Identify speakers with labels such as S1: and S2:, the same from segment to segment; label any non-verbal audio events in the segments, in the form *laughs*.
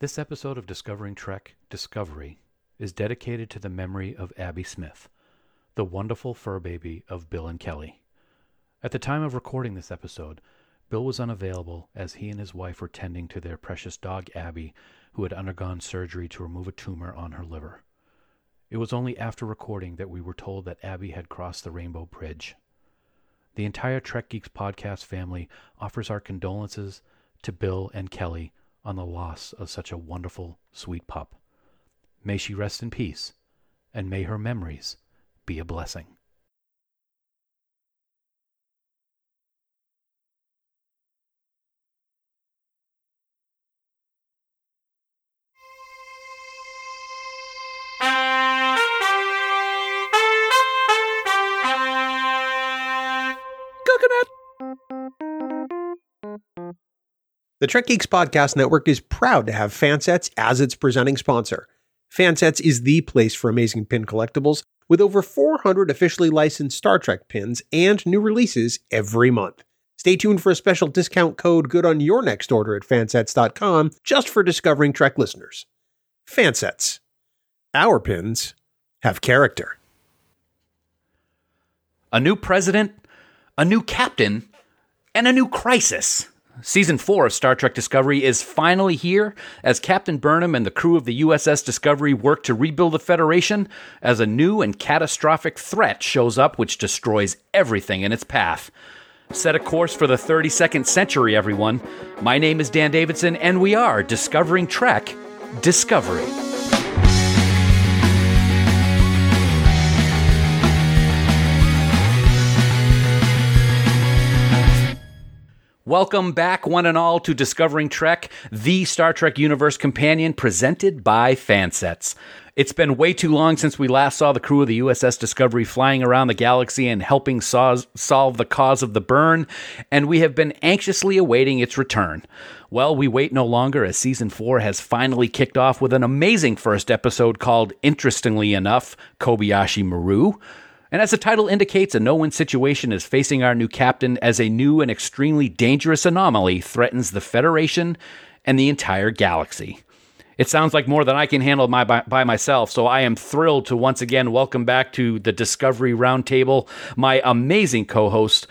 S1: This episode of Discovering Trek Discovery is dedicated to the memory of Abby Smith, the wonderful fur baby of Bill and Kelly. At the time of recording this episode, Bill was unavailable as he and his wife were tending to their precious dog Abby, who had undergone surgery to remove a tumor on her liver. It was only after recording that we were told that Abby had crossed the Rainbow Bridge. The entire Trek Geeks podcast family offers our condolences to Bill and Kelly on the loss of such a wonderful, sweet pup. May she rest in peace, and may her memories be a blessing.
S2: The Trek Geeks Podcast Network is proud to have Fansets as its presenting sponsor. Fansets is the place for amazing pin collectibles, with over 400 officially licensed Star Trek pins and new releases every month. Stay tuned for a special discount code good on your next order at fansets.com just for Discovering Trek listeners. Fansets. Our pins have character.
S1: A new president, a new captain, and a new crisis. Season 4 of Star Trek Discovery is finally here as Captain Burnham and the crew of the USS Discovery work to rebuild the Federation as a new and catastrophic threat shows up which destroys everything in its path. Set a course for the 32nd century, everyone. My name is Dan Davidson, and we are Discovering Trek Discovery. Welcome back, one and all, to Discovering Trek, the Star Trek Universe companion presented by Fansets. It's been way too long since we last saw the crew of the USS Discovery flying around the galaxy and helping so- solve the cause of the burn, and we have been anxiously awaiting its return. Well, we wait no longer as season four has finally kicked off with an amazing first episode called, interestingly enough, Kobayashi Maru. And as the title indicates, a no win situation is facing our new captain as a new and extremely dangerous anomaly threatens the Federation and the entire galaxy. It sounds like more than I can handle my, by, by, myself, so I am thrilled to once again welcome back to the Discovery Roundtable my amazing co host,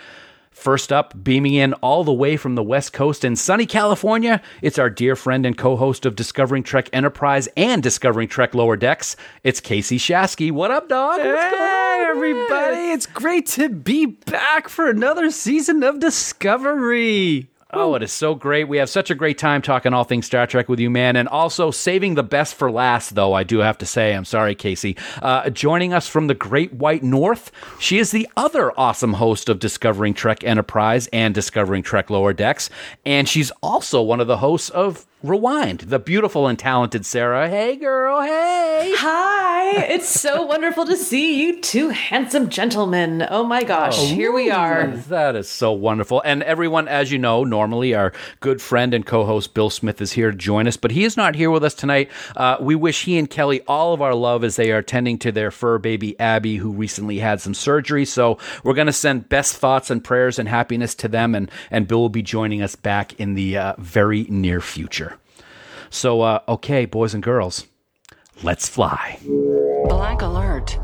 S1: First up, beaming in all the way from the West Coast in sunny California, it's our dear friend and co host of Discovering Trek Enterprise and Discovering Trek Lower Decks. It's Casey Shasky. What up, dog?
S3: Hey, everybody. It's great to be back for another season of Discovery.
S1: Oh, it is so great. We have such a great time talking all things Star Trek with you, man. And also saving the best for last, though, I do have to say. I'm sorry, Casey. Uh, joining us from the Great White North, she is the other awesome host of Discovering Trek Enterprise and Discovering Trek Lower Decks. And she's also one of the hosts of Rewind, the beautiful and talented Sarah. Hey, girl. Hey.
S4: Hi. It's so *laughs* wonderful to see you two handsome gentlemen. Oh my gosh. Oh, here we are.
S1: That is so wonderful. And everyone, as you know, normally our good friend and co host Bill Smith is here to join us, but he is not here with us tonight. Uh, we wish he and Kelly all of our love as they are tending to their fur baby Abby, who recently had some surgery. So we're going to send best thoughts and prayers and happiness to them. And, and Bill will be joining us back in the uh, very near future. So, uh, okay, boys and girls, let's fly.
S5: Black alert.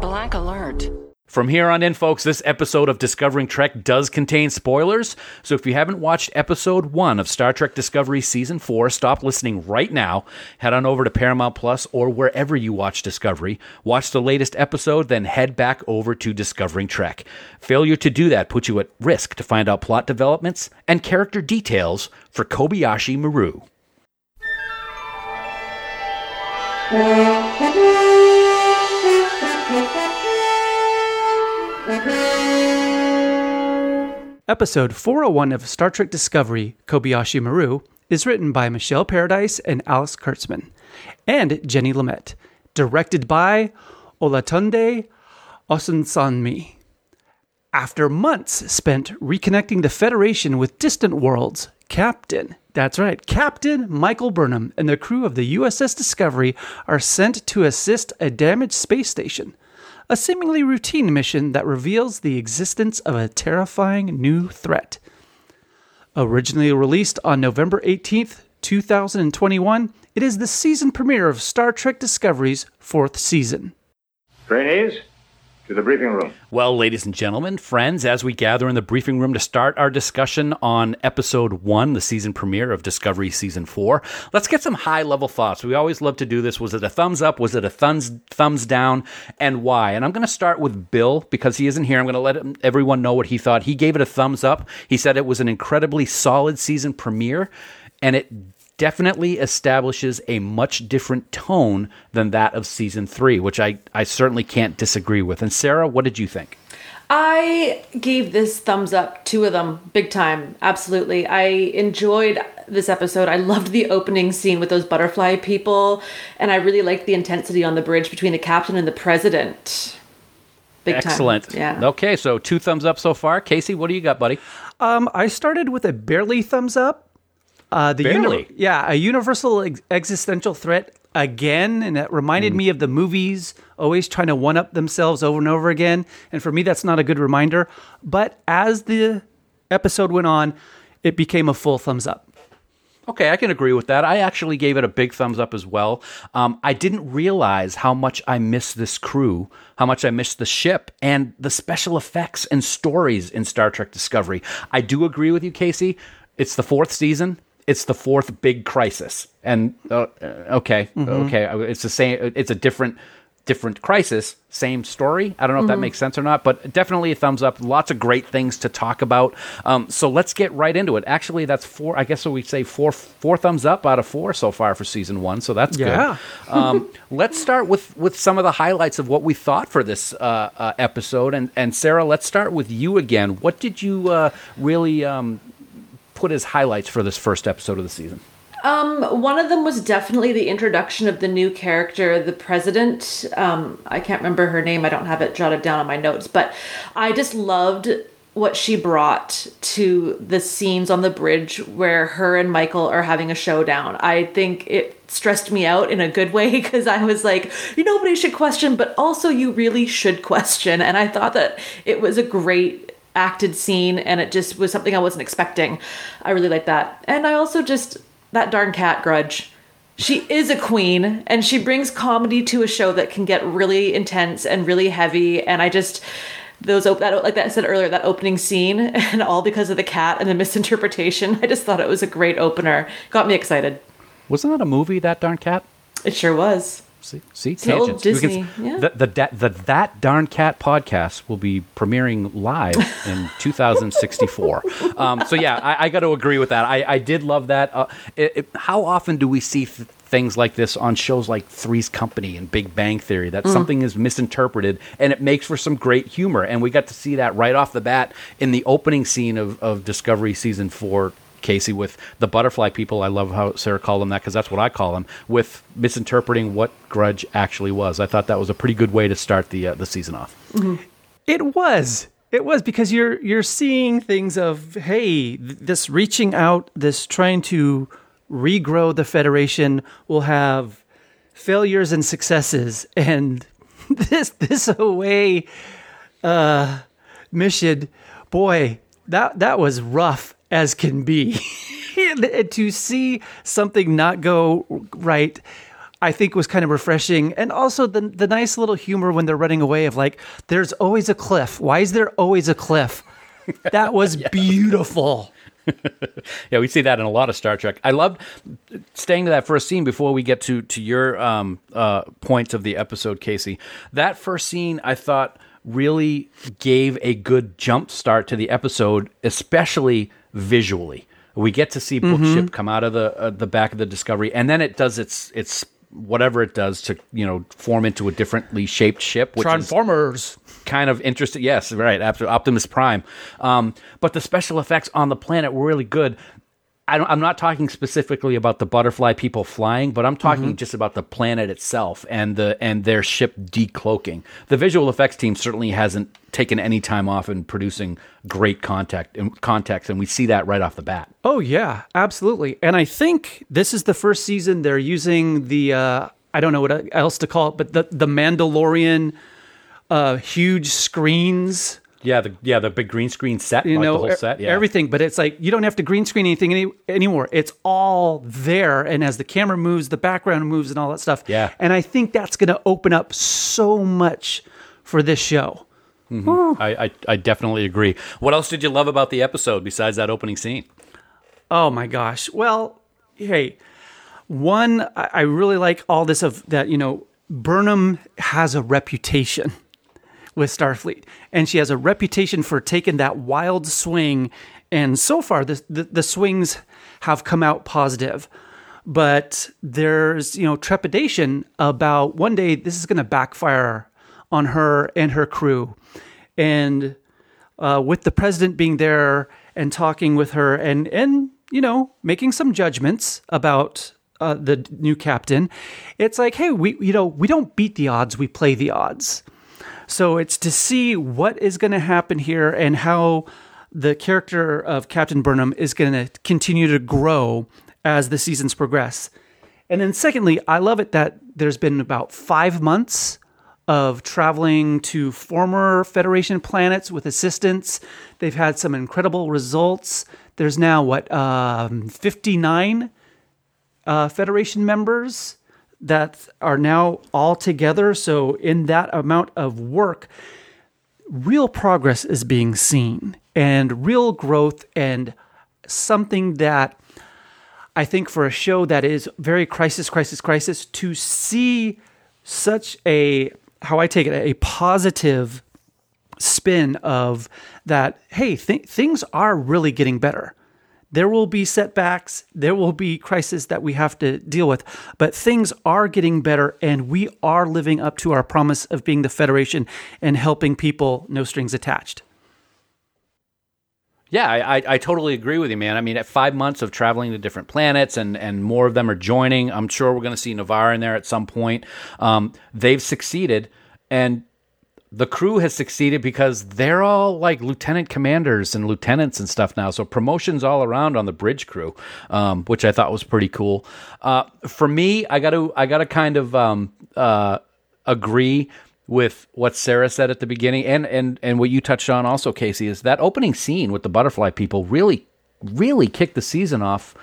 S5: Black alert.
S1: From here on in, folks, this episode of Discovering Trek does contain spoilers. So if you haven't watched episode one of Star Trek Discovery Season 4, stop listening right now. Head on over to Paramount Plus or wherever you watch Discovery. Watch the latest episode, then head back over to Discovering Trek. Failure to do that puts you at risk to find out plot developments and character details for Kobayashi Maru.
S3: Episode 401 of Star Trek Discovery, Kobayashi Maru, is written by Michelle Paradise and Alex Kurtzman, and Jenny Lumet, directed by Olatunde Osunsanmi. After months spent reconnecting the Federation with distant worlds, Captain, that's right, Captain Michael Burnham and the crew of the USS Discovery are sent to assist a damaged space station. A seemingly routine mission that reveals the existence of a terrifying new threat. Originally released on November 18th, 2021. It is the season premiere of Star Trek Discovery's fourth season.
S6: Trainees, to the briefing room.
S1: Well, ladies and gentlemen, friends, as we gather in the briefing room to start our discussion on episode one, the season premiere of Discovery season four, let's get some high level thoughts. We always love to do this. Was it a thumbs up? Was it a thumbs thumbs down? And why? And I'm going to start with Bill because he isn't here. I'm going to let everyone know what he thought. He gave it a thumbs up. He said it was an incredibly solid season premiere, and it definitely establishes a much different tone than that of season three, which I, I certainly can't disagree with. And Sarah, what did you think?
S4: I gave this thumbs up, two of them, big time. Absolutely. I enjoyed this episode. I loved the opening scene with those butterfly people, and I really liked the intensity on the bridge between the captain and the president. Big time.
S1: Excellent.
S4: Yeah.
S1: Okay, so two thumbs up so far. Casey, what do you got, buddy?
S3: Um, I started with a barely thumbs up. Uh, the uni- yeah, a universal ex- existential threat again, and it reminded
S1: Hmm.
S3: me of the movies always trying to one up themselves over and over again. And for me, that's not a good reminder. But as the episode went on, it became a full thumbs up.
S1: Okay, I can agree with that. I actually gave it a big thumbs up as well. Um, I didn't realize how much I missed this crew, how much I missed the ship, and the special effects and stories in Star Trek Discovery. I do agree with you, Casey. It's the fourth season. It's the fourth big crisis, and uh, uh, okay, okay, it's the same. It's a different, different crisis, same story. I don't know if that makes sense or not, but definitely a thumbs up. Lots of great things to talk about. Um, so let's get right into it. Actually, that's four. I guess we say four, four thumbs up out of four so far for season one. So that's
S3: Yeah.
S1: good. *laughs* Um, let's start with with some of the highlights of what we thought for this uh, uh, episode. And and Sarah, let's start with you again. What did you uh, really um, put as highlights for this first episode of the season?
S4: Um, one of them was definitely the introduction of the new character, the president. Um, I can't remember her name. I don't have it jotted down on my notes, but I just loved what she brought to the scenes on the bridge where her and Michael are having a showdown. I think it stressed me out in a good way *laughs* because I was like, nobody should question, but also you really should question. And I thought that it was a great acted scene and it just was something I wasn't expecting. I really like that. And I also just that darn cat grudge. She is a queen and she brings comedy to a show that can get really intense and really heavy and I just those op- that like that I said earlier that opening scene *laughs* and all because of the cat and the misinterpretation. *laughs* I just thought it was a great opener. Got me excited.
S1: Wasn't that a movie? That darn cat.
S4: It sure was.
S1: See, see
S4: old
S1: tangents. Can-
S4: yeah.
S1: The, the, da- the That Darn Cat podcast will be premiering live *laughs* in 2064. um, so, yeah, I, I got to agree with that. I, I did love that. Uh, it, it- how often do we see th- things like this on shows like Three's Company and Big Bang Theory that something is misinterpreted and it makes for some great humor? And we got to see that right off the bat in the opening scene of, of Discovery Season 4 Casey with the butterfly people. I love how Sarah called them that because that's what I call them. With misinterpreting what Grudge actually was, I thought that was a pretty good way to start the uh, the season off.
S3: It was. It was because you're you're seeing things of hey, th- this reaching out, this trying to regrow the federation will have failures and successes, *laughs* and this this away uh, mission, boy, that that was rough as can be. *laughs* To see something not go right I think was kind of refreshing. And also the the nice little humor when they're running away of like, there's always a cliff. Why is there always a cliff? That was *laughs* beautiful. *laughs*
S1: Yeah, we see that in a lot of Star Trek. I loved staying to that first scene before we get to to your um, uh, points of the episode, Casey. That first scene, I thought, really gave a good jump start to the episode, especially visually. We get to see Bookship come out of the uh, the back of the Discovery, and then it does its its whatever it does to you know form into a differently shaped ship, which is
S3: Transformers.
S1: kind of interesting. Yes, right. Optimus Prime. Um, but the special effects on the planet were really good. I don't, I'm not talking specifically about the butterfly people flying, but I'm talking just about the planet itself and the and their ship decloaking. The visual effects team certainly hasn't taken any time off in producing great contact and context, and we see that right off the bat.
S3: Oh yeah, absolutely. And I think this is the first season they're using the uh, I don't know what else to call it, but the the Mandalorian uh, huge screens
S1: Yeah, the yeah the big green screen set,
S3: you
S1: like
S3: know,
S1: the whole set. Yeah,
S3: everything. But it's like you don't have to green screen anything any, anymore. It's all there, and as the camera moves, the background moves, and all that stuff.
S1: Yeah.
S3: and I think that's going to open up so much for this show. Mm-hmm.
S1: I, I I definitely agree. What else did you love about the episode besides that opening scene?
S3: Oh my gosh. Well, hey, one, I I really like all this of that, you know, Burnham has a reputation with Starfleet, and she has a reputation for taking that wild swing. And so far, the, the, the swings have come out positive. But there's, you know, trepidation about one day this is going to backfire on her and her crew. And uh, with the president being there and talking with her and and you know making some judgments about uh, the new captain it's like hey we you know we don't beat the odds we play the odds so it's to see what is going to happen here and how the character of captain burnham is going to continue to grow as the seasons progress and then secondly i love it that there's been about five months of traveling to former Federation planets with assistance. They've had some incredible results. There's now what um, 59 uh, Federation members that are now all together. So in that amount of work, real progress is being seen and real growth and something that I think for a show that is very crisis, crisis, crisis, to see such a how I take it a positive spin of that. Hey, th- things are really getting better. There will be setbacks, there will be crises that we have to deal with, but things are getting better, and we are living up to our promise of being the Federation and helping people, no strings attached.
S1: Yeah, I, I, totally agree with you, man. I mean, at five months of traveling to different planets and, and more of them are joining, I'm sure we're going to see Ni'Var in there at some point. Um, they've succeeded, and the crew has succeeded because they're all like lieutenant commanders and lieutenants and stuff now. So promotions all around on the bridge crew, um, which I thought was pretty cool. Uh, for me, I got to I got to kind of um, uh, agree with what Sarah said at the beginning, and and and what you touched on also, Casey, is that opening scene with the butterfly people really really kicked the season off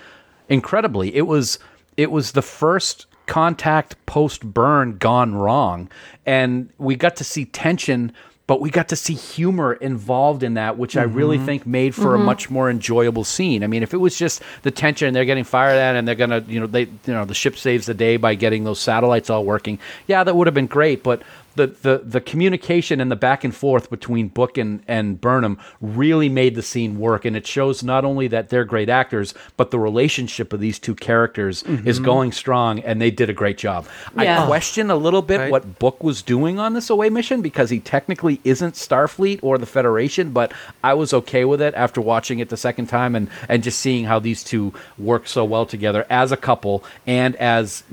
S1: incredibly. It was it was the first contact post burn gone wrong, and we got to see tension. But we got to see humor involved in that, which I really mm-hmm. think made for a mm-hmm. much more enjoyable scene. I mean, if it was just the tension and they're getting fired at and they're gonna, you know, they, you know, the ship saves the day by getting those satellites all working, yeah, that would have been great. But the, the, the communication and the back and forth between Book and, and Burnham really made the scene work. And it shows not only that they're great actors, but the relationship of these two characters is mm-hmm. going strong, and they did a great job. I question a little bit
S3: Right.
S1: what Book was doing on this away mission because he technically isn't Starfleet or the Federation, but I was okay with it after watching it the second time and, and just seeing how these two work so well together as a couple and as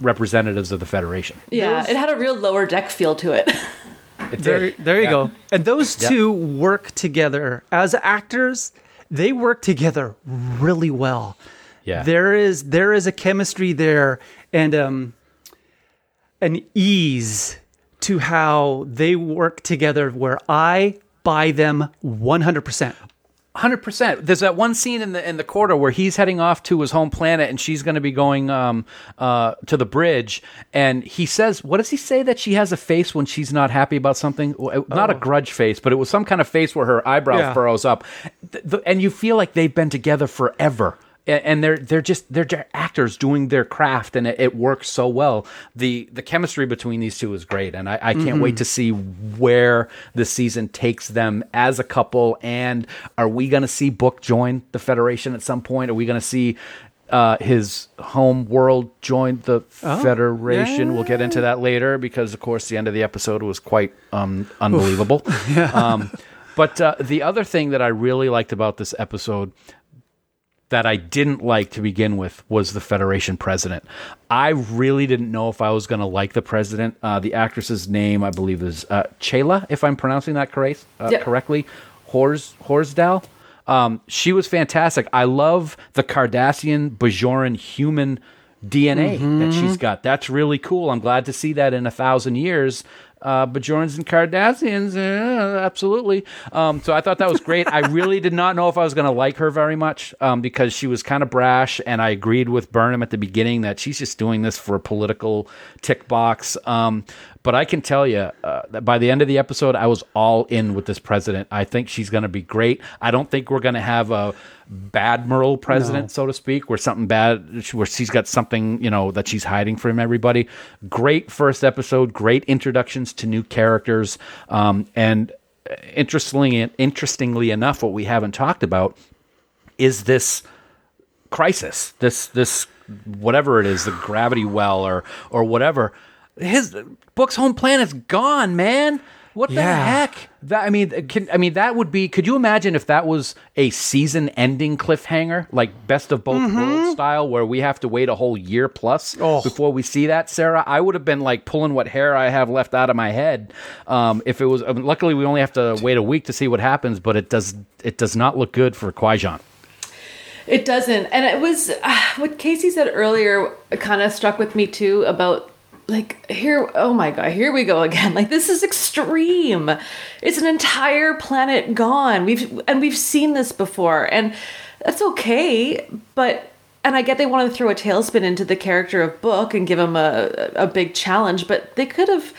S1: representatives of the Federation.
S4: Yeah, it had a real lower deck feel to it.
S1: It
S3: There, there you
S1: Yeah.
S3: go. And those
S1: Yeah.
S3: two work together as actors. They work together really well.
S1: Yeah.
S3: There is there is a chemistry there and um, an ease to how they work together where I buy them 100%.
S1: Hundred percent. There's that one scene in the in the corridor where he's heading off to his home planet, and she's going to be going um, uh, to the bridge. And he says, "What does he say that she has a face when she's not happy about something? Well, Not a grudge face, but it was some kind of face where her eyebrow
S3: Yeah.
S1: furrows up, Th- th- and you feel like they've been together forever." And they're they're just they're actors doing their craft, and it, it works so well. the The chemistry between these two is great, and I, I can't wait to see where the season takes them as a couple. And are we going to see Book join the Federation at some point? Are we going to see uh, his home world join the Federation? We'll get into that later because, of course, the end of the episode was quite um, unbelievable. *laughs* um, but uh, the other thing that I really liked about this episode that I didn't like to begin with was the Federation president. I really didn't know if I was going to like the president. Uh, the actress's name, I believe, is uh, Chelah, if I'm pronouncing that correct, uh,
S4: Yeah.
S1: correctly. Hors Horsdal. Um, she was fantastic. I love the Cardassian Bajoran human DNA that she's got. That's really cool. I'm glad to see that in a thousand years. Uh, Bajorans and Cardassians, absolutely. Um, so I thought that was great. I really did not know if I was going to like her very much um, because she was kind of brash, and I agreed with Burnham at the beginning that she's just doing this for a political tick box. Um, but I can tell you uh, that by the end of the episode, I was all in with this president. I think she's going to be great. I don't think we're going to have a bad Merle president, so to speak, where something bad, where she's got something, you know, that she's hiding from everybody. Great first episode, great introductions to new characters. Um, and interestingly, interestingly enough, what we haven't talked about is this crisis, this, this, whatever it is, the gravity well or, or whatever his book's home planet's gone, man. What the
S3: Yeah.
S1: heck? That I mean, can, I mean that would be. Could you imagine if that was a season-ending cliffhanger, like Best of Both Worlds style, where we have to wait a whole year plus before we see that, Sarah? I would have been like pulling what hair I have left out of my head. Um, if it was, I mean, luckily we only have to wait a week to see what happens, but it does. It does not look good for Kwejian.
S4: It doesn't. And it was uh, what Casey said earlier kind of struck with me too about like here oh my god, here we go again. *laughs* Like this is extreme. It's an entire planet gone. We've and we've seen this before and that's okay, but and I get they wanted to throw a tailspin into the character of Book and give him a a big challenge, but they could have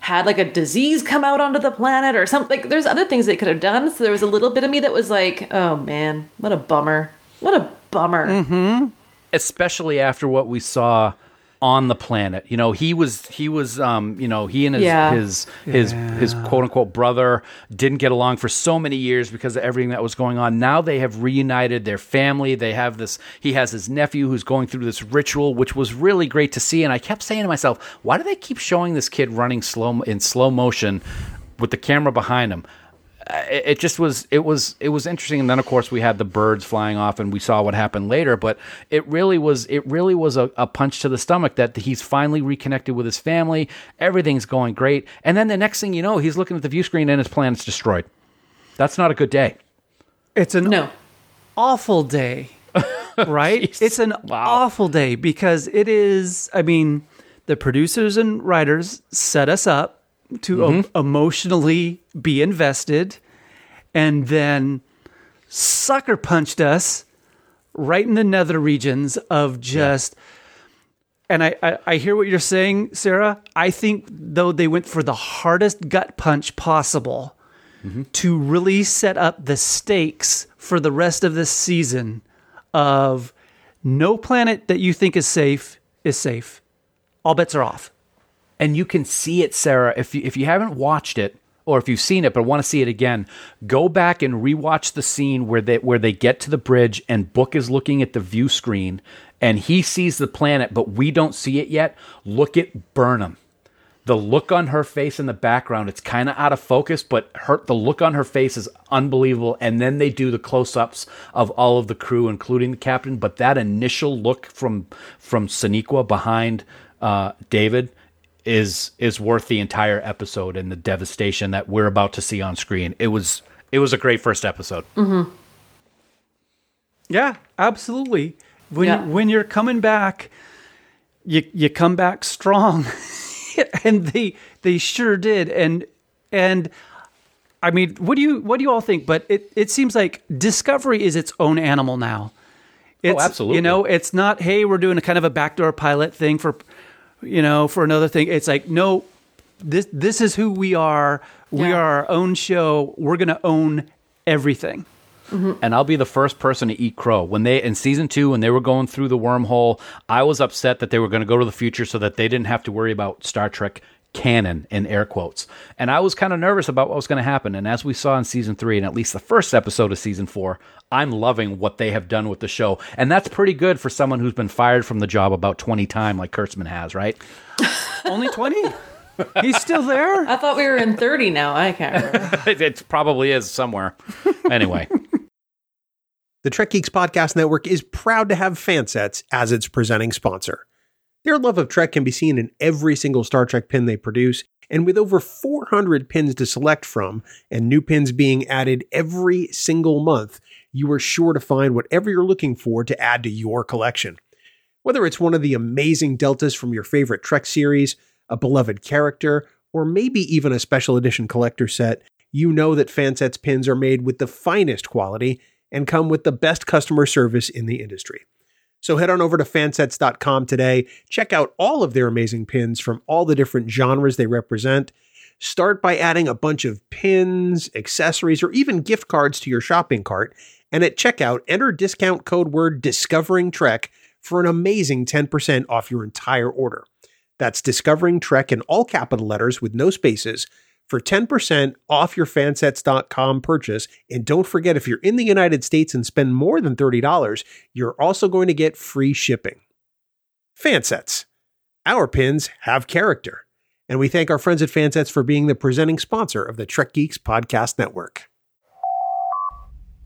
S4: had like a disease come out onto the planet or something. Like, there's other things they could have done. So there was a little bit of me that was like, oh man, what a bummer. What a bummer. Mm-hmm.
S1: especially after what we saw on the planet. You know, he was he was um, you know, he and his
S4: Yeah.
S1: his his his quote unquote brother didn't get along for so many years because of everything that was going on. Now they have reunited their family. They have this he has his nephew who's going through this ritual which was really great to see and I kept saying to myself, why do they keep showing this kid running slow in slow motion with the camera behind him? It, it just was it was it was interesting and then of course we had the birds flying off and we saw what happened later but it really was it really was a, a punch to the stomach that he's finally reconnected with his family everything's going great and then the next thing you know he's looking at the view screen and his planet's destroyed that's not a good day
S3: It's an
S4: No.
S3: awful day, *laughs* right? It's an
S1: Wow.
S3: awful day because it is. I mean, the producers and writers set us up to em- emotionally be invested, and then sucker punched us right in the nether regions of just. And I, I, I hear what you're saying, Sarah. I think though they went for the hardest gut punch possible mm-hmm. to really set up the stakes for the rest of this season of no planet that you think is safe is safe. All bets are off.
S1: And you can see it, Sarah. If you, if you haven't watched it, or if you've seen it but want to see it again, go back and rewatch the scene where they where they get to the bridge and Book is looking at the view screen and he sees the planet, but we don't see it yet. Look at Burnham. The look on her face in the background, it's kind of out of focus, but her the look on her face is unbelievable. And then they do the close-ups of all of the crew, including the captain. But that initial look from from Sonequa behind uh, David is is worth the entire episode and the devastation that we're about to see on screen. It was it was a great first episode. Mm-hmm.
S3: Yeah, absolutely. When
S4: Yeah.
S3: when you're coming back, you you come back strong, *laughs* and they they sure did. And and I mean, what do you what do you all think? But it it seems like Discovery is its own animal now. Oh, it's,
S1: absolutely.
S3: You know, it's not hey, we're doing a kind of a backdoor pilot thing for, you know, for another thing. It's like no, this this is who we are. We
S4: Yeah.
S3: are our own show. We're gonna own everything. Mm-hmm.
S1: and I'll be the first person to eat crow. When they in season two, when they were going through the wormhole, I was upset that they were going to go to the future so that they didn't have to worry about Star Trek canon in air quotes. And I was kind of nervous about what was going to happen. And as we saw in season three, and at least the first episode of season four, I'm loving what they have done with the show. And that's pretty good for someone who's been fired from the job about 20 times like Kurtzman has, right? *laughs*
S3: Only twenty. He's still there.
S4: I thought we were in 30 now. I can't remember. *laughs*
S1: it, it probably is somewhere. Anyway. *laughs*
S2: The Trek Geeks Podcast Network is proud to have Fansets as its presenting sponsor. Their love of Trek can be seen in every single Star Trek pin they produce, and with over 400 pins to select from, and new pins being added every single month, you are sure to find whatever you're looking for to add to your collection. Whether it's one of the amazing deltas from your favorite Trek series, a beloved character, or maybe even a special edition collector set, you know that Fansets pins are made with the finest quality and come with the best customer service in the industry. So head on over to fansets.com today, check out all of their amazing pins from all the different genres they represent. Start by adding a bunch of pins, accessories, or even gift cards to your shopping cart. And at checkout, enter discount code word Discovering Trek for an amazing 10% off your entire order. That's Discovering Trek in all capital letters with no spaces for 10% off your fansets.com purchase. And don't forget, if you're in the United States and spend more than $30, you're also going to get free shipping. Fansets. Our pins have character. And we thank our friends at Fansets for being the presenting sponsor of the Trek Geeks Podcast Network.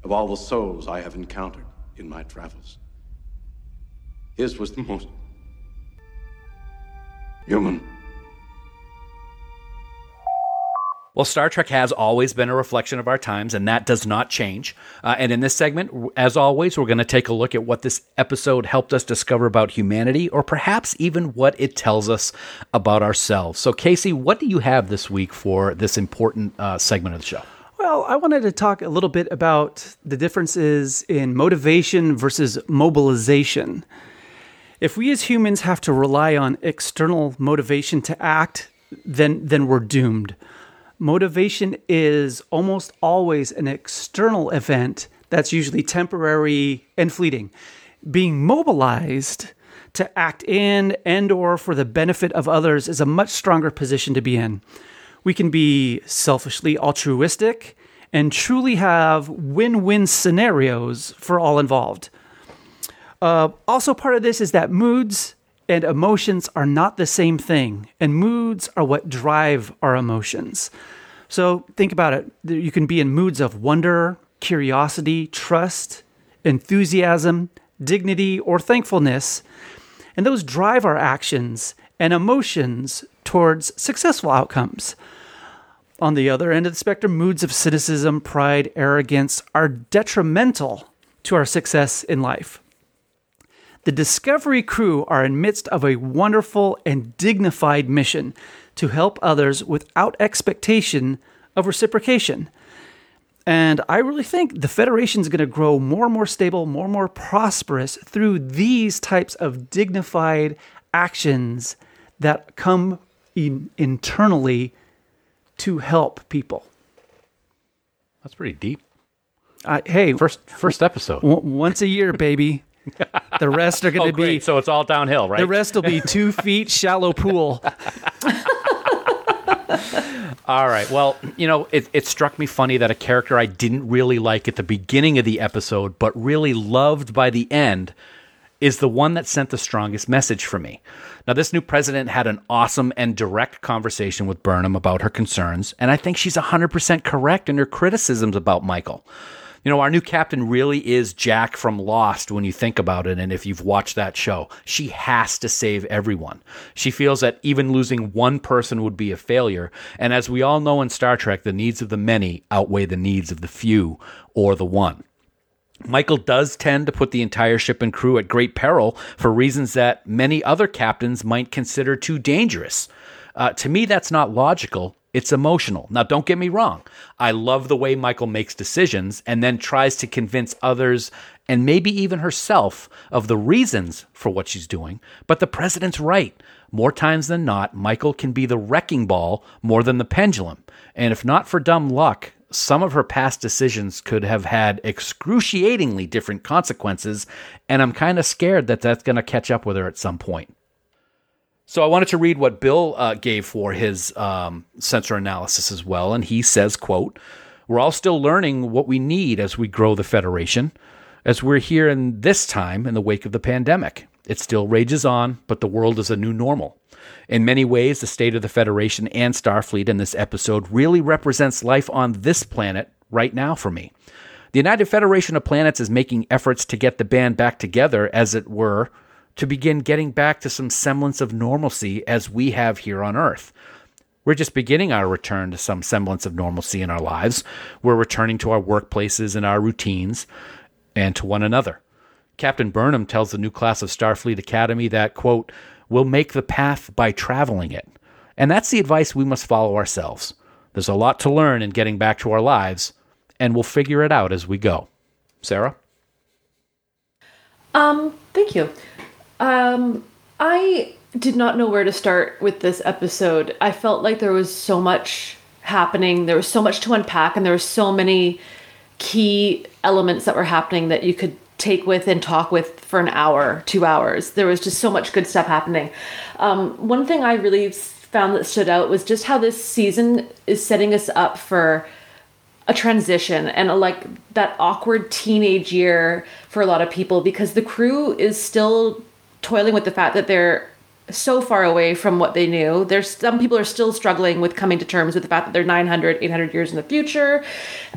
S7: Of all the souls I have encountered in my travels, his was the most human.
S1: Well, Star Trek has always been a reflection of our times, and that does not change. Uh, and in this segment, as always, we're going to take a look at what this episode helped us discover about humanity, or perhaps even what it tells us about ourselves. So, Casey, what do you have this week for this important uh, segment of the show?
S3: Well, I wanted to talk a little bit about the differences in motivation versus mobilization. If we as humans have to rely on external motivation to act, then then we're doomed. Motivation is almost always an external event that's usually temporary and fleeting. Being mobilized to act in and or for the benefit of others is a much stronger position to be in. We can be selfishly altruistic and truly have win-win scenarios for all involved. Uh, also, part of this is that moods and emotions are not the same thing, and moods are what drive our emotions. So think about it. You can be in moods of wonder, curiosity, trust, enthusiasm, dignity, or thankfulness, and those drive our actions and emotions towards successful outcomes. On the other end of the spectrum, moods of cynicism, pride, arrogance are detrimental to our success in life. The Discovery crew are in midst of a wonderful and dignified mission to help others without expectation of reciprocation. And I really think the Federation is going to grow more and more stable, more and more prosperous through these types of dignified actions that come in internally to help people.
S1: That's pretty deep.
S3: Uh, hey,
S1: First, first episode.
S3: w- once a year, baby. *laughs* The rest are going
S1: Oh,
S3: to be.
S1: So it's all downhill, right?
S3: the rest will be two *laughs* feet shallow pool. *laughs*
S1: All right. Well, you know, it, it struck me funny that a character I didn't really like at the beginning of the episode, but really loved by the end, is the one that sent the strongest message for me. Now, this new president had an awesome and direct conversation with Burnham about her concerns, and I think she's 100% correct in her criticisms about Michael. You know, our new captain really is Jack from Lost when you think about it. And if you've watched that show, she has to save everyone. She feels that even losing one person would be a failure. And as we all know in Star Trek, the needs of the many outweigh the needs of the few or the one. Michael does tend to put the entire ship and crew at great peril for reasons that many other captains might consider too dangerous. Uh, to me, that's not logical. It's emotional. Now, don't get me wrong. I love the way Michael makes decisions and then tries to convince others and maybe even herself of the reasons for what she's doing. But the president's right. More times than not, Michael can be the wrecking ball more than the pendulum. And if not for dumb luck, some of her past decisions could have had excruciatingly different consequences, and I'm kind of scared that that's going to catch up with her at some point. So I wanted to read what Bill uh, gave for his um, sensor analysis as well, and he says, "quote We're all still learning what we need as we grow the Federation, as we're here in this time in the wake of the pandemic. It still rages on, but the world is a new normal." In many ways, the state of the Federation and Starfleet in this episode really represents life on this planet right now for me. The United Federation of Planets is making efforts to get the band back together, as it were, to begin getting back to some semblance of normalcy as we have here on Earth. We're just beginning our return to some semblance of normalcy in our lives. We're returning to our workplaces and our routines and to one another. Captain Burnham tells the new class of Starfleet Academy that, quote, we'll make the path by traveling it. And that's the advice we must follow ourselves. There's a lot to learn in getting back to our lives, and we'll figure it out as we go. Sarah?
S4: Um, thank you. Um, I did not know where to start with this episode. I felt like there was so much happening, there was so much to unpack, and there were so many key elements that were happening that you could take with and talk with for an hour, two hours. There was just so much good stuff happening. Um, one thing I really found that stood out was just how this season is setting us up for a transition and a, like that awkward teenage year for a lot of people because the crew is still toiling with the fact that they're so far away from what they knew. There's some people are still struggling with coming to terms with the fact that they're 900, 800 years in the future.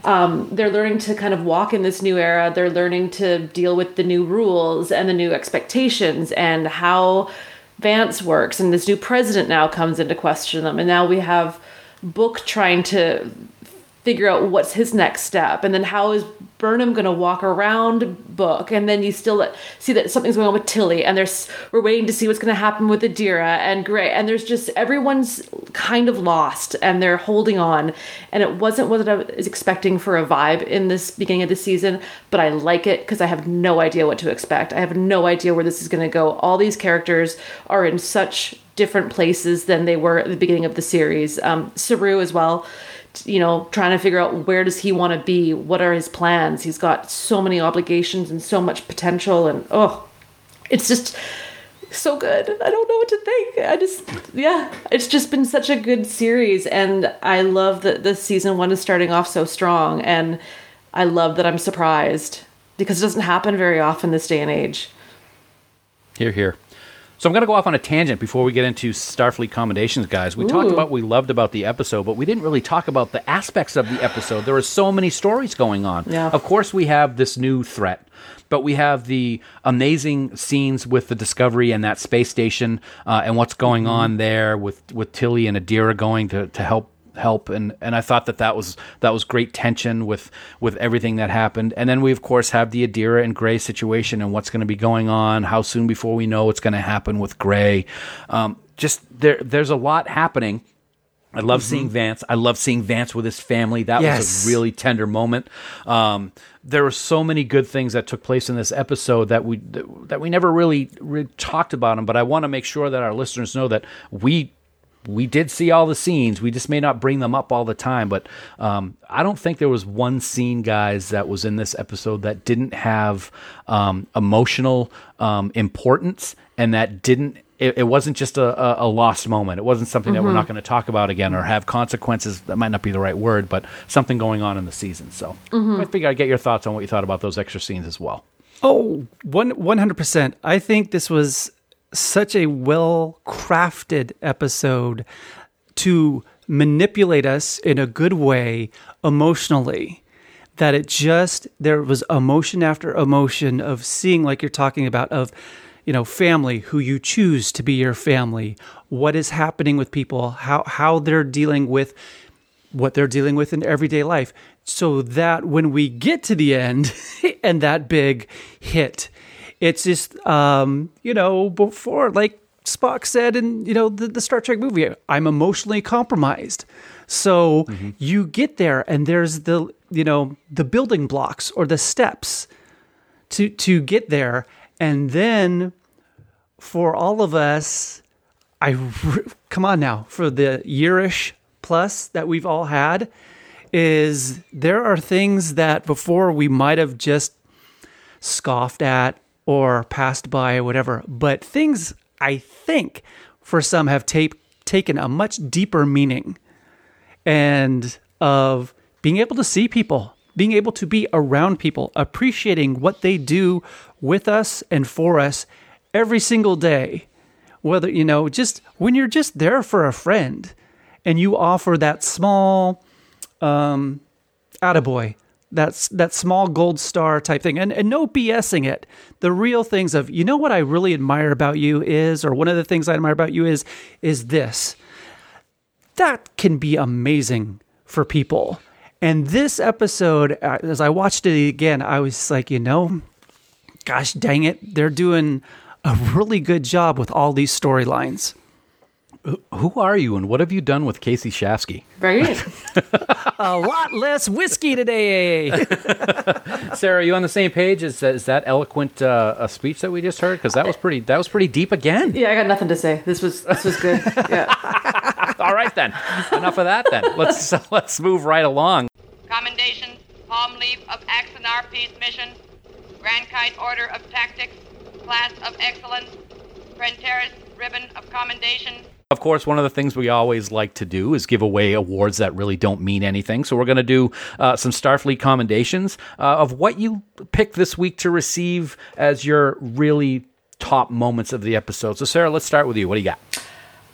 S4: Um, they're learning to kind of walk in this new era. They're learning to deal with the new rules and the new expectations and how Vance works. And this new president now comes into question them. And now we have Book trying to figure out what's his next step and then how is Burnham going to walk around book and then you still see that something's going on with Tilly and there's we're waiting to see what's going to happen with Adira and Gray and there's just everyone's kind of lost and they're holding on and it wasn't what I was expecting for a vibe in this beginning of the season but I like it because I have no idea what to expect. I have no idea where this is going to go. All these characters are in such different places than they were at the beginning of the series. Um, Saru as well you know trying to figure out where does he want to be? What are his plans? He's got so many obligations and so much potential and oh it's just so good. I don't know what to think. I just yeah it's just been such a good series and i love that the season one is starting off so strong and i love that i'm surprised because it doesn't happen very often this day and age.
S1: Here, here. So I'm going to go off on a tangent before we get into Starfleet commendations, guys. We talked about what we loved about the episode, but we didn't really talk about the aspects of the episode. There are so many stories going on.
S4: Yeah.
S1: Of course, we have this new threat, but we have the amazing scenes with the Discovery and that space station uh, and what's going on there with with Tilly and Adira going to to help help and and I thought that that was that was great tension with with everything that happened and then we of course have the Adira and Gray situation and what's going to be going on how soon before we know what's going to happen with Gray um, just there there's a lot happening I love seeing Vance. I love seeing Vance with his family. That was a really tender moment. Um, there were so many good things that took place in this episode that we that we never really, really talked about them. But I want to make sure that our listeners know that we we did see all the scenes. We just may not bring them up all the time, but um, I don't think there was one scene, guys, that was in this episode that didn't have um, emotional um, importance and that didn't. It, it wasn't just a, a, a lost moment. It wasn't something that we're not going to talk about again or have consequences. That might not be the right word, but something going on in the season. So I figure I'd get your thoughts on what you thought about those extra scenes as well.
S3: Oh, one one hundred percent. I think this was such a well crafted episode to manipulate us in a good way emotionally. That it just there was emotion after emotion of seeing, like you're talking about, of you know, family, who you choose to be your family, what is happening with people, how how they're dealing with what they're dealing with in everyday life so that when we get to the end *laughs* and that big hit it's just um you know before like spock said in you know the, the star trek movie i'm emotionally compromised. So you get there and there's the you know the building blocks or the steps to to get there. And then for all of us I re- come on now for the yearish plus that we've all had is there are things that before we might have just scoffed at or passed by or whatever, but things I think for some have ta- taken a much deeper meaning and of being able to see people, being able to be around people, appreciating what they do with us and for us every single day. Whether, you know, just when you're just there for a friend and you offer that small, um, attaboy, that's that small gold star type thing, and, and no BSing it. The real things of, you know what I really admire about you is, or one of the things I admire about you is, is this that can be amazing for people. And this episode, uh, as I watched it again, I was like, you know, gosh dang it, they're doing a really good job with all these storylines.
S1: Who are you and what have you done with Casey Shafsky?
S4: Right? *laughs*
S3: A lot less whiskey today. *laughs*
S1: Sarah, are you on the same page? Is, is that eloquent uh, a speech that we just heard? Because that was pretty that was pretty deep again.
S4: yeah, I got nothing to say. This was this was good. Yeah. *laughs*
S1: All right then, enough of that then. Let's let's move right along.
S8: Commendation, Palm Leaf of Axanar Peace Mission, Grankite Order of Tactics, Class of Excellence, Prantares Ribbon of Commendation,
S1: Of course, one of the things we always like to do is give away awards that really don't mean anything. So we're going to do uh, some Starfleet commendations uh, of what you picked this week to receive as your really top moments of the episode. So Sarah, let's start with you. What do you got?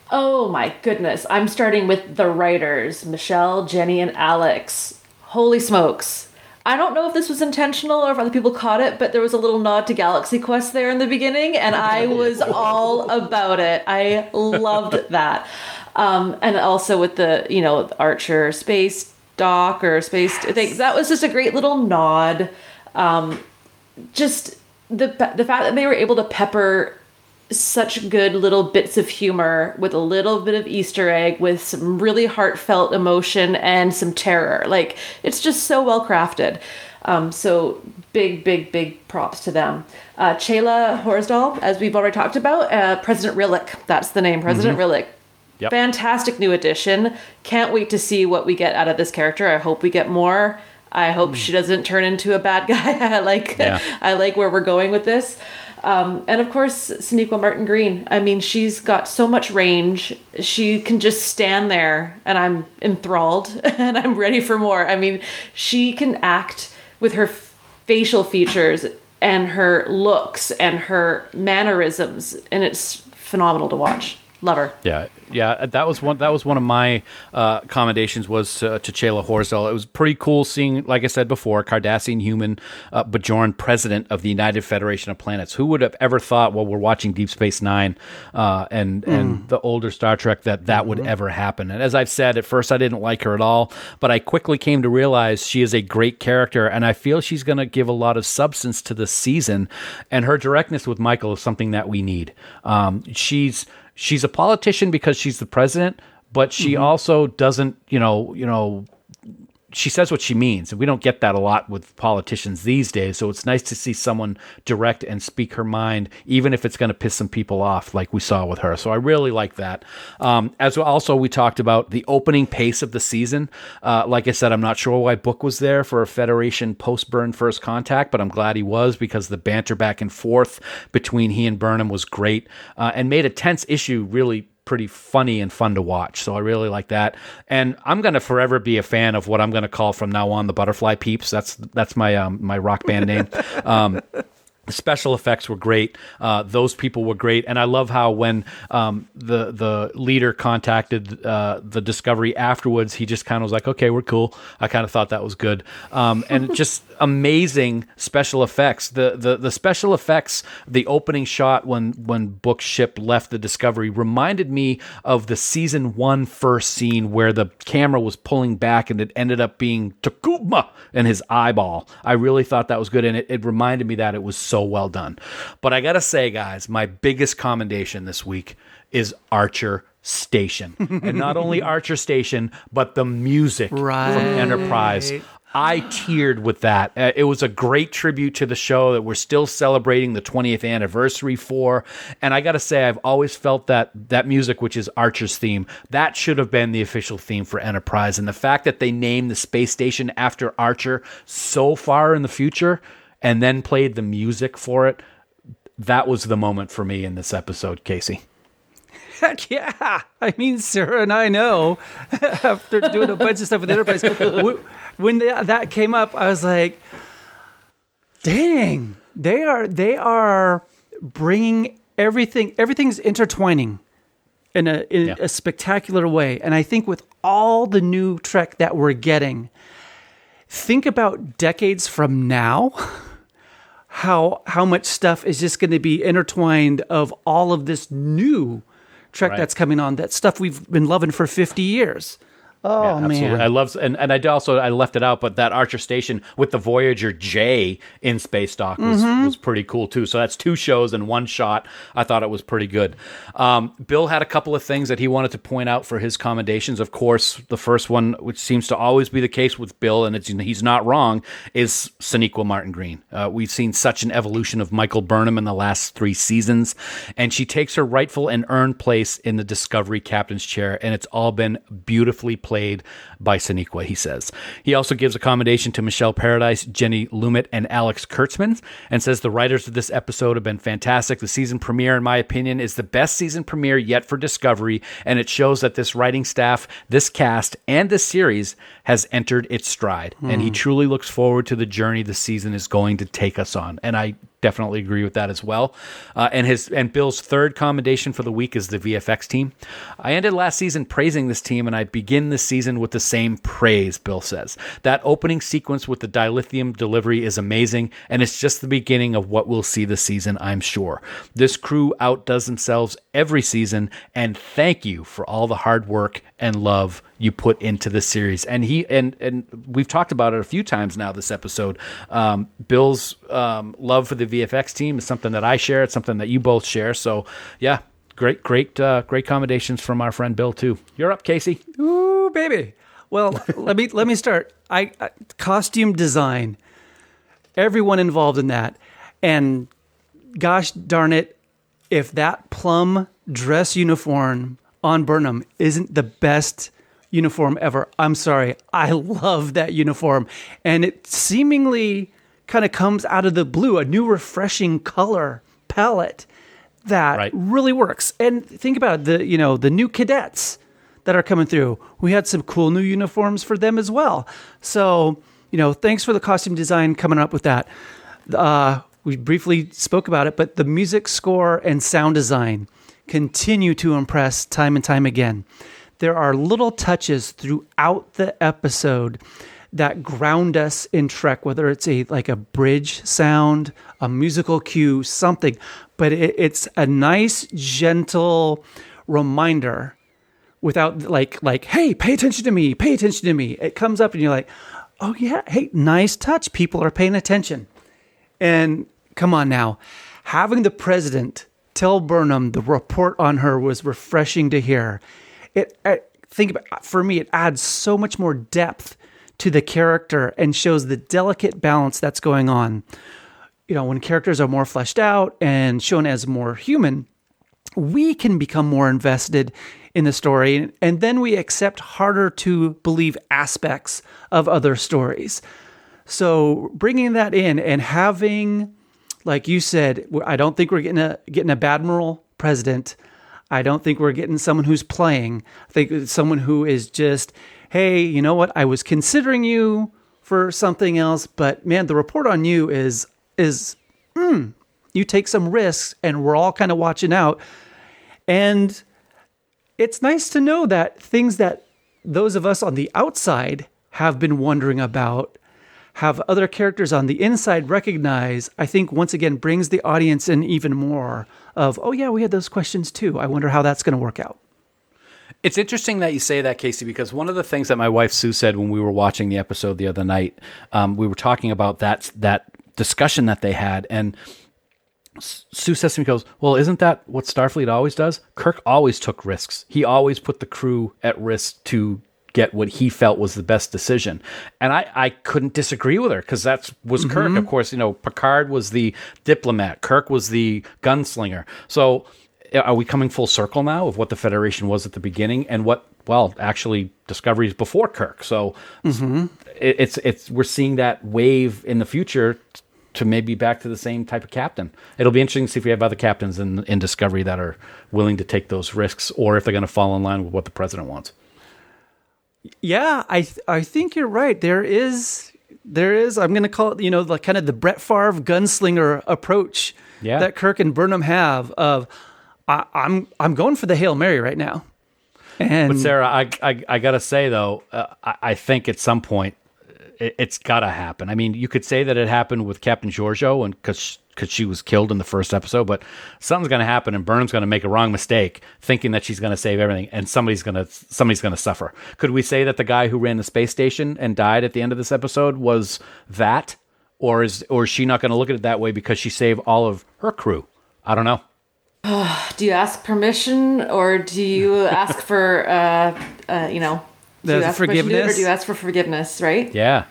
S4: Oh my goodness. I'm starting with the writers Michelle, Jenny, and Alex. Holy smokes. I don't know if this was intentional or if other people caught it, but there was a little nod to Galaxy Quest there in the beginning, and I was all about it. I loved *laughs* that. Um, and also with the, you know, Archer space dock or space thing, that was just a great little nod. Um, just the the fact that they were able to pepper such good little bits of humor with a little bit of Easter egg, with some really heartfelt emotion and some terror. Like it's just so well crafted. Um, so big, big, big props to them. Uh, Chelah Horsdal, as we've already talked about, uh, President Rillak. That's the name, President Rillak.
S1: Yep.
S4: Fantastic new addition. Can't wait to see what we get out of this character. I hope we get more. I hope she doesn't turn into a bad *laughs* guy. I like
S1: Yeah.
S4: I like where we're going with this. Um, and of course, Sonequa Martin Green. I mean, she's got so much range. She can just stand there, and I'm enthralled, *laughs* and I'm ready for more. I mean, she can act with her facial features and her looks and her mannerisms, and it's phenomenal to watch. Love her.
S1: Yeah, yeah, that was one. That was one of my uh, commendations was to, to Chelah. It was pretty cool seeing, like I said before, Cardassian human uh, Bajoran president of the United Federation of Planets. Who would have ever thought, while we're watching Deep Space Nine uh, and and the older Star Trek, that that would ever happen? And as I've said, at first I didn't like her at all, but I quickly came to realize she is a great character, and I feel she's going to give a lot of substance to this season. And her directness with Michael is something that we need. Um, she's she's a politician because she's the president, but she mm-hmm. also doesn't, you know, you know, she says what she means, and we don't get that a lot with politicians these days. So it's nice to see someone direct and speak her mind, even if it's going to piss some people off, like we saw with her. So I really like that. Um, as also we talked about the opening pace of the season. Uh, like I said, I'm not sure why Book was there for a Federation post burn first contact, but I'm glad he was because the banter back and forth between he and Burnham was great uh, and made a tense issue really pretty funny and fun to watch. So I really like that. And I'm going to forever be a fan of what I'm going to call from now on the Butterfly Peeps. That's that's my um, my rock band name. Um, the special effects were great. Uh, those people were great, and I love how when um, the the leader contacted uh, the Discovery afterwards, he just kind of was like, "Okay, we're cool." I kind of thought that was good, um, and *laughs* just amazing special effects. The, the the special effects, the opening shot when when Book's ship left the Discovery reminded me of the season one first scene where the camera was pulling back and it ended up being T'Kuvma and his eyeball. I really thought that was good, and it, it reminded me that it was so well done. But I gotta say, guys, my biggest commendation this week is Archer Station, and not only *laughs* Archer Station, but the music
S3: Right.
S1: from Enterprise. I teared with that. Uh, it was a great tribute to the show that we're still celebrating the 20th anniversary for. And I got to say, I've always felt that that music, which is Archer's theme, that should have been the official theme for Enterprise. And the fact that they named the space station after Archer so far in the future and then played the music for it, that was the moment for me in this episode, Casey.
S3: Heck yeah. I mean, Sarah and I know *laughs* after doing a bunch of stuff with Enterprise, when they, that came up, I was like, dang, they are, they are bringing everything, everything's intertwining in a, in
S1: Yeah.
S3: a spectacular way. And I think with all the new Trek that we're getting, think about decades from now. *laughs* How how much stuff is just going to be intertwined of all of this new Trek
S1: Right.
S3: that's coming on? That stuff we've been loving for fifty years. Oh
S1: absolutely.
S3: man,
S1: I love and, and I also I left it out, but that Archer station with the Voyager J in space dock was,
S3: Mm-hmm.
S1: was pretty cool too. So that's two shows in one shot. I thought it was pretty good. Um, Bill had a couple of things that he wanted to point out for his commendations. Of course, the first one, which seems to always be the case with Bill, and it's, he's not wrong, is Sonequa Martin Green. Uh, we've seen such an evolution of Michael Burnham in the last three seasons, and she takes her rightful and earned place in the Discovery captain's chair, and it's all been beautifully played by Sonequa, he says. He also gives accommodation to Michelle Paradise, Jenny Lumet, and Alex Kurtzman, and says the writers of this episode have been fantastic. The season premiere, in my opinion, is the best season premiere yet for Discovery, and it shows that this writing staff, this cast, and this series has entered its stride. And he hmm. truly looks forward to the journey the season is going to take us on. And I definitely agree with that as well. Uh, and his and Bill's third commendation for the week is the VFX team. I ended last season praising this team, and I begin this season with the same praise. Bill says that opening sequence with the dilithium delivery is amazing, and it's just the beginning of what we'll see this season. I'm sure this crew outdoes themselves every season, and thank you for all the hard work and love you put into the series. And he and and we've talked about it a few times now this episode. Um, Bill's um, love for the VFX team is something that I share. It's something that you both share. So yeah, great, great, uh, great commendations from our friend Bill too. You're up, Casey.
S3: Ooh, baby. Well, *laughs* let me let me start. I, I costume design. Everyone involved in that, and gosh darn it, if that plum dress uniform on Burnham isn't the best uniform ever, I'm sorry. I love that uniform, and it seemingly kind of comes out of the blue, a new refreshing color palette that
S1: Right.
S3: really works. And think about it, the you know the new cadets that are coming through. We had some cool new uniforms for them as well. So you know, thanks for the costume design coming up with that. Uh, we briefly spoke about it, but the music score and sound design continue to impress time and time again. There are little touches throughout the episode that ground us in Trek, whether it's a like a bridge sound, a musical cue, something, but it, it's a nice, gentle reminder without like like hey pay attention to me pay attention to me. It comes up and you're like oh yeah hey nice touch. People are paying attention. And come on now. Having the president tell burnham the report on her was refreshing to hear. It think about for me it adds so much more depth to the character and shows the delicate balance that's going on. You know when characters are more fleshed out and shown as more human we can become more invested in the story and then we accept harder to believe aspects of other stories. So bringing that in and having like you said i don't think we're getting a getting a admiral president. I don't think we're getting someone who's playing. I think it's someone who is just hey you know what? I was considering you for something else but man the report on you is is mm, you take some risks and we're all kind of watching out. And it's nice to know that things that those of us on the outside have been wondering about have other characters on the inside recognize i think once again brings the audience in even more of oh yeah we had those questions too i wonder how that's going to work out
S1: It's interesting that you say that, Casey, because one of the things that my wife Sue said when we were watching the episode the other night, um, we were talking about that that discussion that they had, and Sue says to me, "Goes, well, isn't that what Starfleet always does? Kirk always took risks. He always put the crew at risk to get what he felt was the best decision." And I, I couldn't disagree with her because that was mm-hmm. Kirk. Of course, you know, Picard was the diplomat. Kirk was the gunslinger. So are we coming full circle now of what the Federation was at the beginning and what, well, actually Discovery is before Kirk? So mm-hmm. it, it's it's we're seeing that wave in the future to maybe back to the same type of captain. It'll be interesting to see if we have other captains in in Discovery that are willing to take those risks, or if they're going to fall in line with what the president wants.
S3: Yeah i th- i think you're right there is there is i'm going to call it you know like kind of the brett Favre gunslinger approach
S1: Yeah.
S3: that kirk and burnham have of I, i'm i'm going for the hail mary right now and
S1: But Sarah, I I, I gotta say though, uh, I, I think at some point it, it's got to happen. I mean, you could say that it happened with Captain Georgiou, and because because she was killed in the first episode, but something's going to happen, and Burnham's going to make a wrong mistake, thinking that she's going to save everything, and somebody's going to somebody's going to suffer. Could we say that the guy who ran the space station and died at the end of this episode was that, or is or is she not going to look at it that way because she saved all of her crew? I don't know. *sighs*
S4: Do you ask permission or do you ask for, uh, uh, you know,
S3: The
S4: you ask permission to do it, or
S3: forgiveness?
S4: do you ask for forgiveness? Right?
S1: Yeah.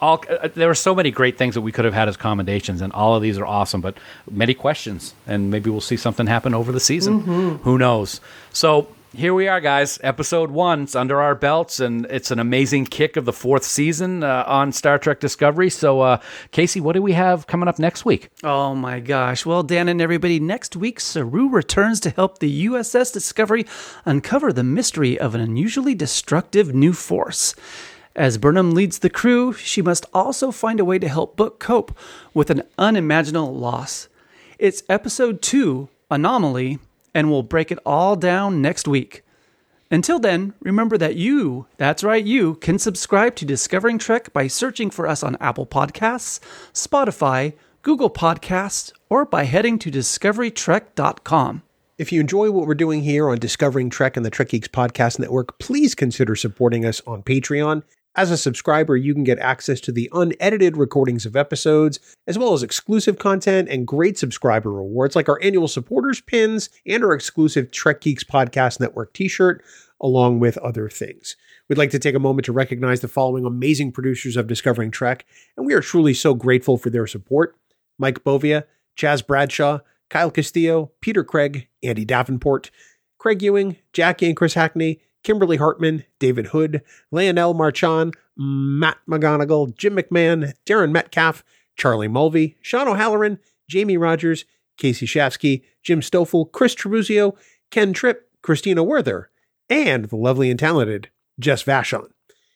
S1: All, uh, there were so many great things that we could have had as commendations, and all of these are awesome, but many questions, and maybe we'll see something happen over the season. Who knows? So here we are, guys. Episode one. It's under our belts, and it's an amazing kick of the fourth season uh, on Star Trek Discovery. So, uh, Casey, what do we have coming up next week?
S3: Oh my gosh. Well, Dan and everybody, next week, Saru returns to help the USS Discovery uncover the mystery of an unusually destructive new force. As Burnham leads the crew, she must also find a way to help Book cope with an unimaginable loss. It's episode two, Anomaly, and we'll break it all down next week. Until then, remember that you, that's right, you, can subscribe to Discovering Trek by searching for us on Apple Podcasts, Spotify, Google Podcasts, or by heading to discoverytrek.com.
S2: If you enjoy what we're doing here on Discovering Trek and the Trek Geeks Podcast Network, please consider supporting us on Patreon. As a subscriber, you can get access to the unedited recordings of episodes, as well as exclusive content and great subscriber rewards like our annual supporters pins and our exclusive Trek Geeks Podcast Network t shirt, along with other things. We'd like to take a moment to recognize the following amazing producers of Discovering Trek, and we are truly so grateful for their support Mike Bovia, Chaz Bradshaw, Kyle Castillo, Peter Craig, Andy Davenport, Craig Ewing, Jackie and Chris Hackney, Kimberly Hartman, David Hood, Leonel Marchand, Matt McGonigal, Jim McMahon, Darren Metcalf, Charlie Mulvey, Sean O'Halloran, Jamie Rogers, Casey Shafsky, Jim Stoffel, Chris Tribuzio, Ken Tripp, Christina Werther, and the lovely and talented Jess Vashon.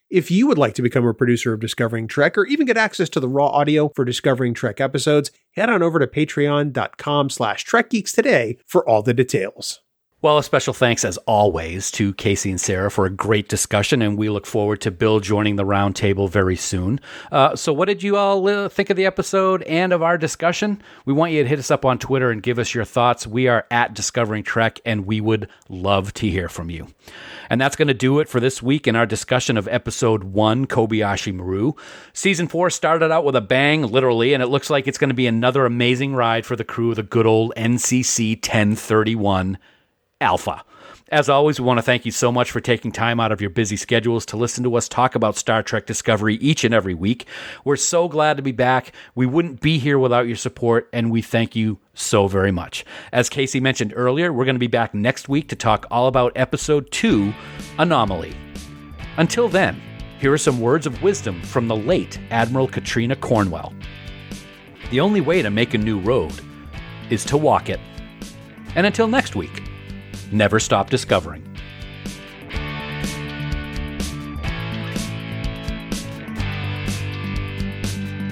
S2: If you would like to become a producer of Discovering Trek or even get access to the raw audio for Discovering Trek episodes, head on over to patreon.com slash trekgeeks today for all the details.
S1: Well, a special thanks as always to Casey and Sarah for a great discussion, and we look forward to Bill joining the roundtable very soon. Uh, so, what did you all uh, think of the episode and of our discussion? We want you to hit us up on Twitter and give us your thoughts. We are at Discovering Trek, and we would love to hear from you. And that's going to do it for this week in our discussion of episode one, Kobayashi Maru. Season four started out with a bang, literally, and it looks like it's going to be another amazing ride for the crew of the good old NCC 1031 Alpha. As always, we want to thank you so much for taking time out of your busy schedules to listen to us talk about Star Trek Discovery each and every week. We're so glad to be back. We wouldn't be here without your support, and we thank you so very much. As Casey mentioned earlier, we're going to be back next week to talk all about Episode 2 Anomaly. Until then, here are some words of wisdom from the late Admiral Katrina Cornwell. The only way to make a new road is to walk it. And until next week, never stop discovering.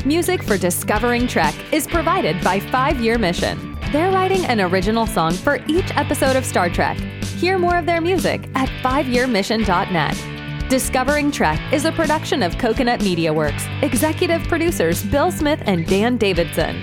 S9: Music for Discovering Trek is provided by Five Year Mission. They're writing an original song for each episode of Star Trek. Hear more of their music at fiveyearmission.net. Discovering Trek is a production of Coconut Media Works. Executive producers Bill Smith and Dan Davidson.